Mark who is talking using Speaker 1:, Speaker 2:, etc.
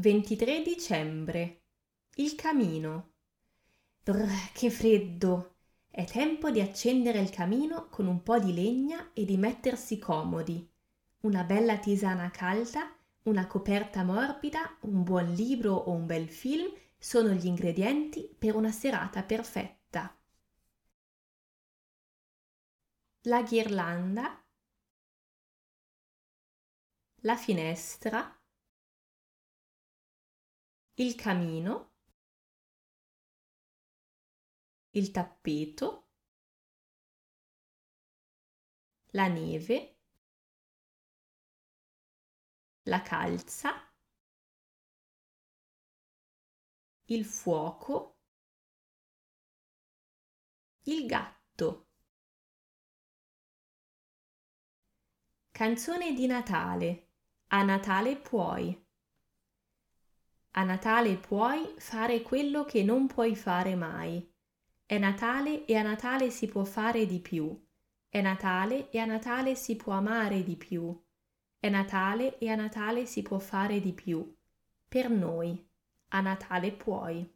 Speaker 1: 23 dicembre. Il camino. Brr, che freddo! È tempo di accendere il camino con un po' di legna e di mettersi comodi. Una bella tisana calda, una coperta morbida, un buon libro o un bel film sono gli ingredienti per una serata perfetta. La ghirlanda, la finestra, il camino, il tappeto, la neve, la calza, il fuoco, il gatto. Canzone di Natale. A Natale puoi. A Natale puoi fare quello che non puoi fare mai. È Natale e a Natale si può fare di più. È Natale e a Natale si può amare di più. È Natale e a Natale si può fare di più. Per noi. A Natale puoi.